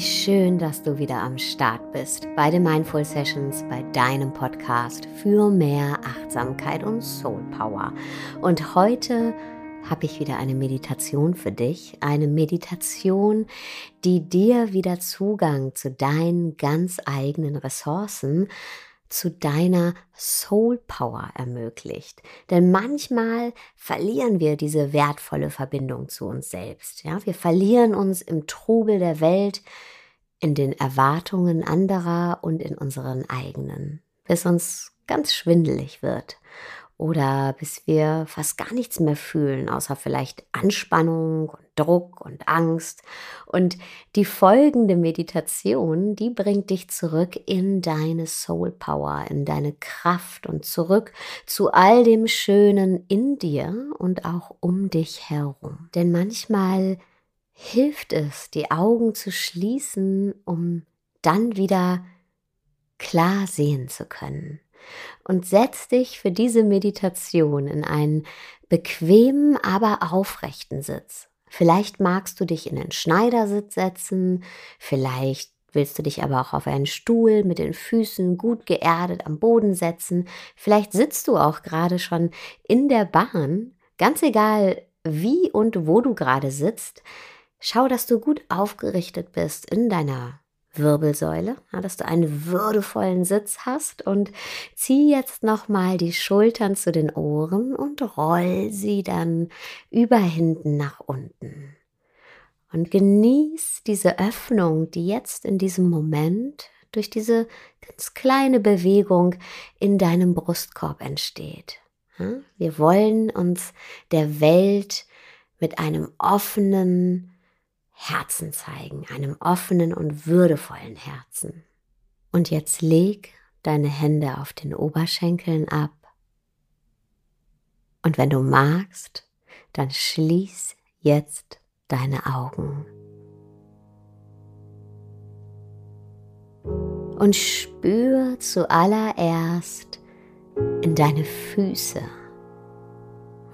schön, dass du wieder am Start bist bei den Mindful Sessions, bei deinem Podcast für mehr Achtsamkeit und Soul Power. Und heute habe ich wieder eine Meditation für dich. Eine Meditation, die dir wieder Zugang zu deinen ganz eigenen Ressourcen, zu deiner Soul Power ermöglicht. Denn manchmal verlieren wir diese wertvolle Verbindung zu uns selbst. Ja, wir verlieren uns im Trubel der Welt, in den Erwartungen anderer und in unseren eigenen, bis uns ganz schwindelig wird oder bis wir fast gar nichts mehr fühlen, außer vielleicht Anspannung und Druck und Angst. Und die folgende Meditation, die bringt dich zurück in deine Soul Power, in deine Kraft und zurück zu all dem Schönen in dir und auch um dich herum. Denn manchmal hilft es, die Augen zu schließen, um dann wieder klar sehen zu können und setz dich für diese Meditation in einen bequemen, aber aufrechten Sitz. Vielleicht magst du dich in den Schneidersitz setzen, vielleicht willst du dich aber auch auf einen Stuhl mit den Füßen gut geerdet am Boden setzen, vielleicht sitzt du auch gerade schon in der Bahn, ganz egal wie und wo du gerade sitzt, schau, dass du gut aufgerichtet bist in deiner Wirbelsäule, ja, dass du einen würdevollen Sitz hast und zieh jetzt nochmal die Schultern zu den Ohren und roll sie dann über hinten nach unten. Und genieß diese Öffnung, die jetzt in diesem Moment durch diese ganz kleine Bewegung in deinem Brustkorb entsteht. Wir wollen uns der Welt mit einem offenen, Herzen zeigen, einem offenen und würdevollen Herzen. Und jetzt leg deine Hände auf den Oberschenkeln ab. Und wenn du magst, dann schließ jetzt deine Augen. Und spür zuallererst in deine Füße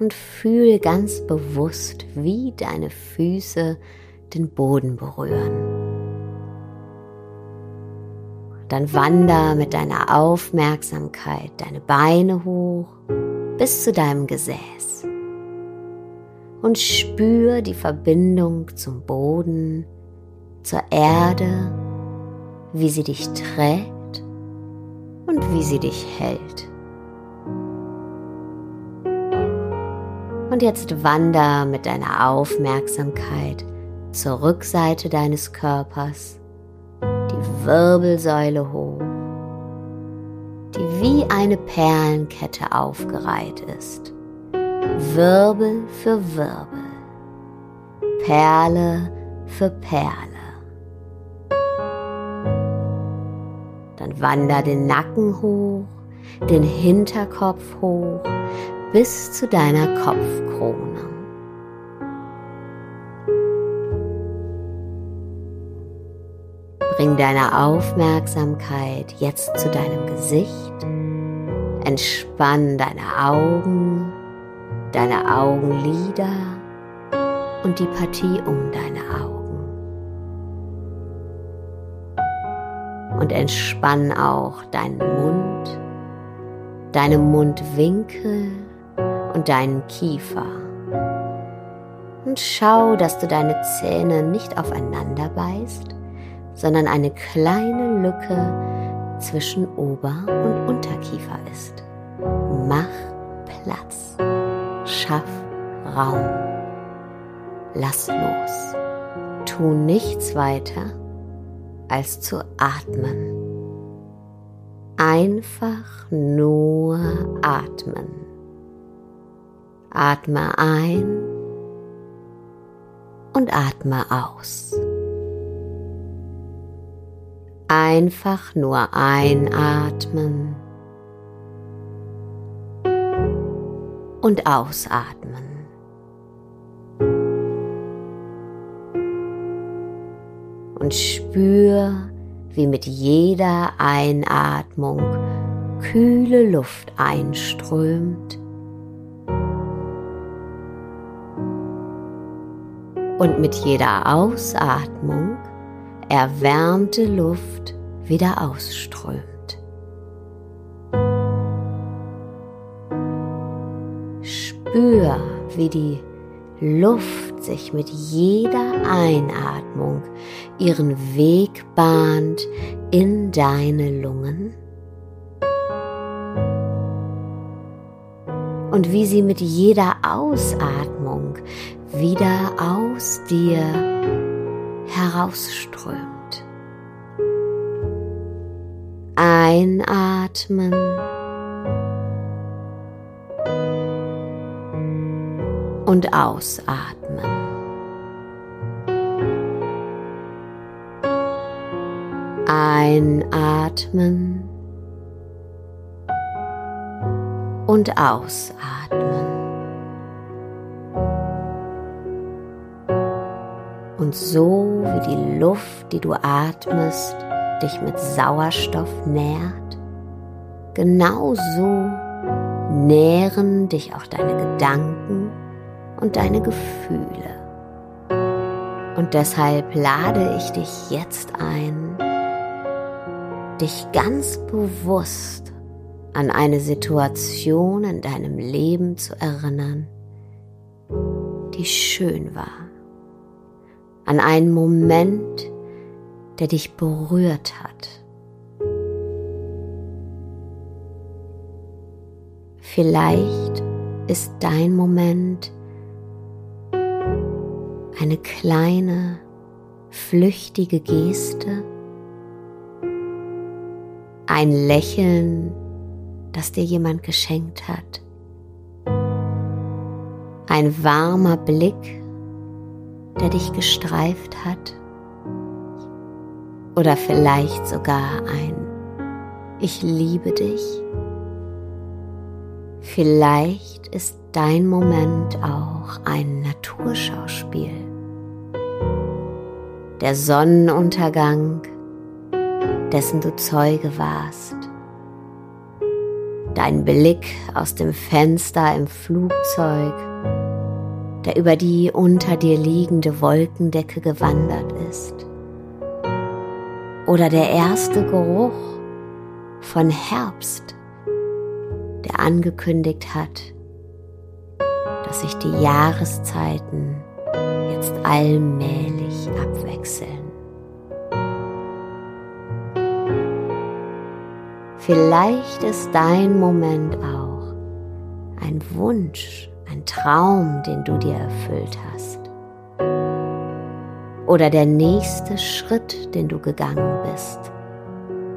und fühl ganz bewusst, wie deine Füße den Boden berühren. Dann wander mit deiner Aufmerksamkeit deine Beine hoch bis zu deinem Gesäß und spür die Verbindung zum Boden, zur Erde, wie sie dich trägt und wie sie dich hält. Und jetzt wander mit deiner Aufmerksamkeit zur Rückseite deines Körpers, die Wirbelsäule hoch, die wie eine Perlenkette aufgereiht ist, Wirbel für Wirbel, Perle für Perle. Dann wander den Nacken hoch, den Hinterkopf hoch bis zu deiner Kopfkrone. Bring deine Aufmerksamkeit jetzt zu deinem Gesicht. Entspann deine Augen, deine Augenlider und die Partie um deine Augen. Und entspann auch deinen Mund, deine Mundwinkel und deinen Kiefer. Und schau, dass du deine Zähne nicht aufeinander beißt, sondern eine kleine Lücke zwischen Ober- und Unterkiefer ist. Mach Platz. Schaff Raum. Lass los. Tu nichts weiter als zu atmen. Einfach nur atmen. Atme ein und atme aus. Einfach nur einatmen und ausatmen. Und spür, wie mit jeder Einatmung kühle Luft einströmt und mit jeder Ausatmung erwärmte Luft wieder ausströmt. Spür, wie die Luft sich mit jeder Einatmung ihren Weg bahnt in deine Lungen und wie sie mit jeder Ausatmung wieder aus dir herausströmt. Einatmen. Und ausatmen. Einatmen und ausatmen. Und so wie die Luft, die du atmest, dich mit Sauerstoff nährt, genauso nähren dich auch deine Gedanken und deine Gefühle. Und deshalb lade ich dich jetzt ein, dich ganz bewusst an eine Situation in deinem Leben zu erinnern, die schön war, an einen Moment, der dich berührt hat. Vielleicht ist dein Moment eine kleine, flüchtige Geste, ein Lächeln das dir jemand geschenkt hat. Ein warmer Blick, der dich gestreift hat. Oder vielleicht sogar ein Ich liebe dich. Vielleicht ist dein Moment auch ein Naturschauspiel. Der Sonnenuntergang, dessen du Zeuge warst dein Blick aus dem Fenster im Flugzeug, der über die unter dir liegende Wolkendecke gewandert ist. Oder der erste Geruch von Herbst, der angekündigt hat, dass sich die Jahreszeiten jetzt allmählich abwechseln. Vielleicht ist dein Moment auch ein Wunsch, ein Traum, den du dir erfüllt hast. Oder der nächste Schritt, den du gegangen bist.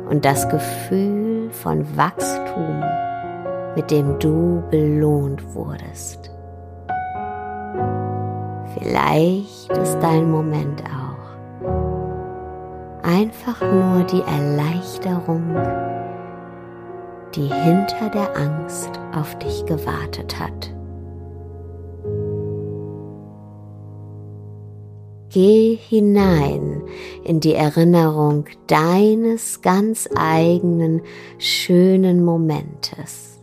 Und das Gefühl von Wachstum, mit dem du belohnt wurdest. Vielleicht ist dein Moment auch einfach nur die Erleichterung, die hinter der Angst auf dich gewartet hat. Geh hinein in die Erinnerung deines ganz eigenen schönen Momentes.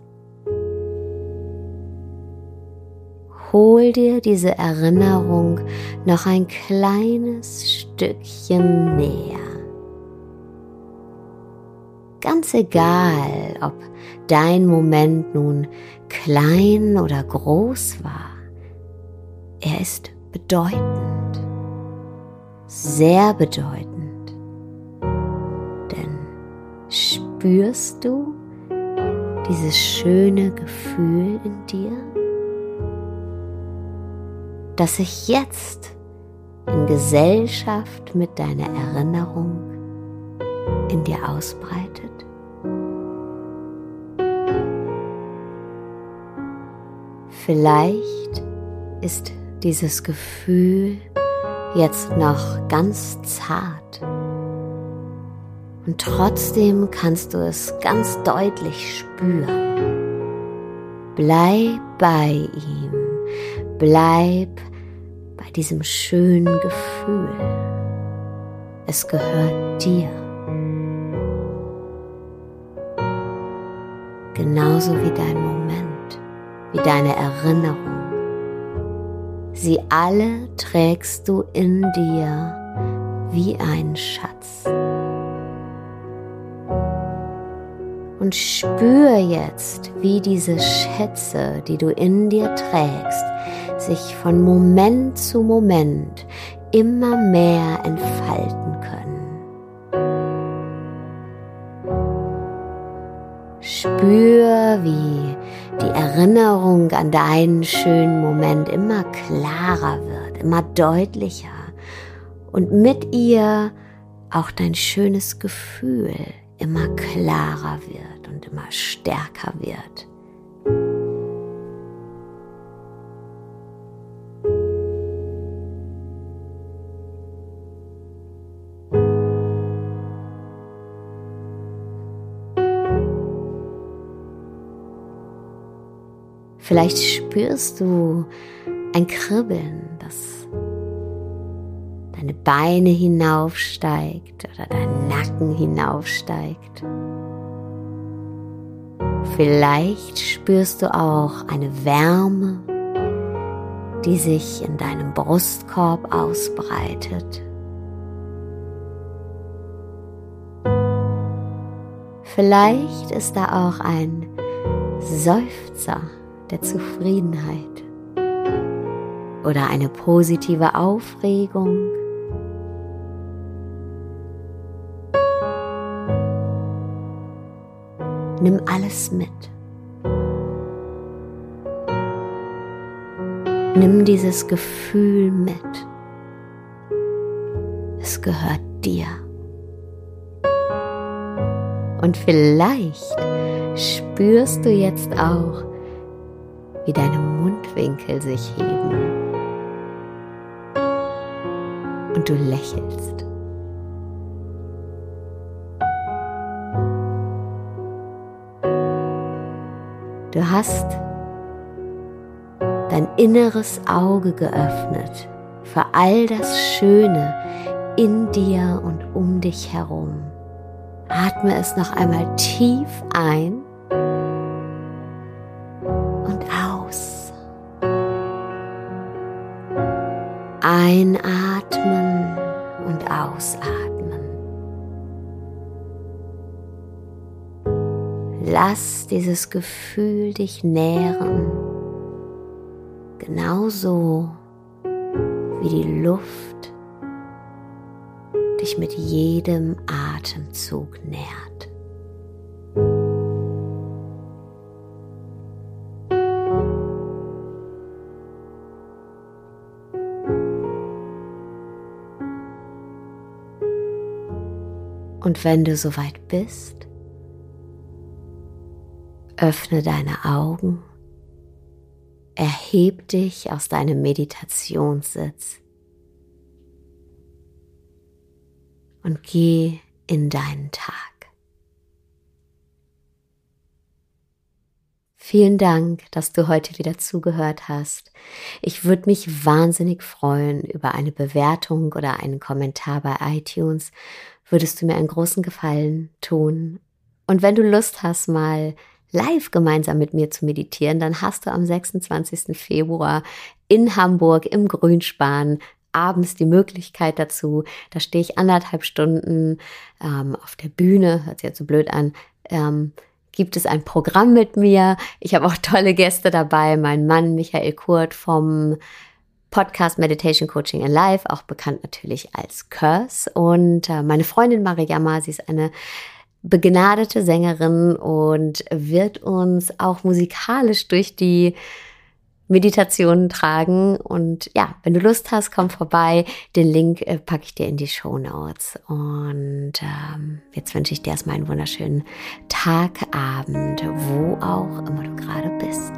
Hol dir diese Erinnerung noch ein kleines Stückchen näher ganz egal, ob dein Moment nun klein oder groß war, er ist bedeutend, sehr bedeutend. Denn spürst du dieses schöne Gefühl in dir, das sich jetzt in Gesellschaft mit deiner Erinnerung in dir ausbreitet? Vielleicht ist dieses Gefühl jetzt noch ganz zart und trotzdem kannst du es ganz deutlich spüren. Bleib bei ihm, bleib bei diesem schönen Gefühl. Es gehört dir. Genauso wie dein Moment wie deine Erinnerung. Sie alle trägst du in dir wie ein Schatz. Und spür jetzt, wie diese Schätze, die du in dir trägst, sich von Moment zu Moment immer mehr entfalten können. Spür, wie die Erinnerung an deinen schönen Moment immer klarer wird, immer deutlicher und mit ihr auch dein schönes Gefühl immer klarer wird und immer stärker wird. Vielleicht spürst du ein Kribbeln, das deine Beine hinaufsteigt oder dein Nacken hinaufsteigt. Vielleicht spürst du auch eine Wärme, die sich in deinem Brustkorb ausbreitet. Vielleicht ist da auch ein Seufzer der Zufriedenheit oder eine positive Aufregung. Nimm alles mit. Nimm dieses Gefühl mit. Es gehört dir. Und vielleicht spürst du jetzt auch, wie deine Mundwinkel sich heben und du lächelst. Du hast dein inneres Auge geöffnet für all das Schöne in dir und um dich herum. Atme es noch einmal tief ein Einatmen und ausatmen. Lass dieses Gefühl dich nähren, genauso wie die Luft dich mit jedem Atemzug nährt. Und wenn du soweit bist, öffne deine Augen, erheb dich aus deinem Meditationssitz und geh in deinen Tag. Vielen Dank, dass du heute wieder zugehört hast. Ich würde mich wahnsinnig freuen über eine Bewertung oder einen Kommentar bei iTunes würdest du mir einen großen Gefallen tun. Und wenn du Lust hast, mal live gemeinsam mit mir zu meditieren, dann hast du am 26. Februar in Hamburg im Grünspan abends die Möglichkeit dazu. Da stehe ich anderthalb Stunden ähm, auf der Bühne, hört sich jetzt so blöd an. Ähm, gibt es ein Programm mit mir. Ich habe auch tolle Gäste dabei. Mein Mann Michael Kurt vom Podcast Meditation Coaching in Life, auch bekannt natürlich als Curse. Und äh, meine Freundin Mariama, sie ist eine begnadete Sängerin und wird uns auch musikalisch durch die Meditationen tragen. Und ja, wenn du Lust hast, komm vorbei. Den Link äh, packe ich dir in die Show Notes. Und ähm, jetzt wünsche ich dir erstmal einen wunderschönen Tag, Abend, wo auch immer du gerade bist.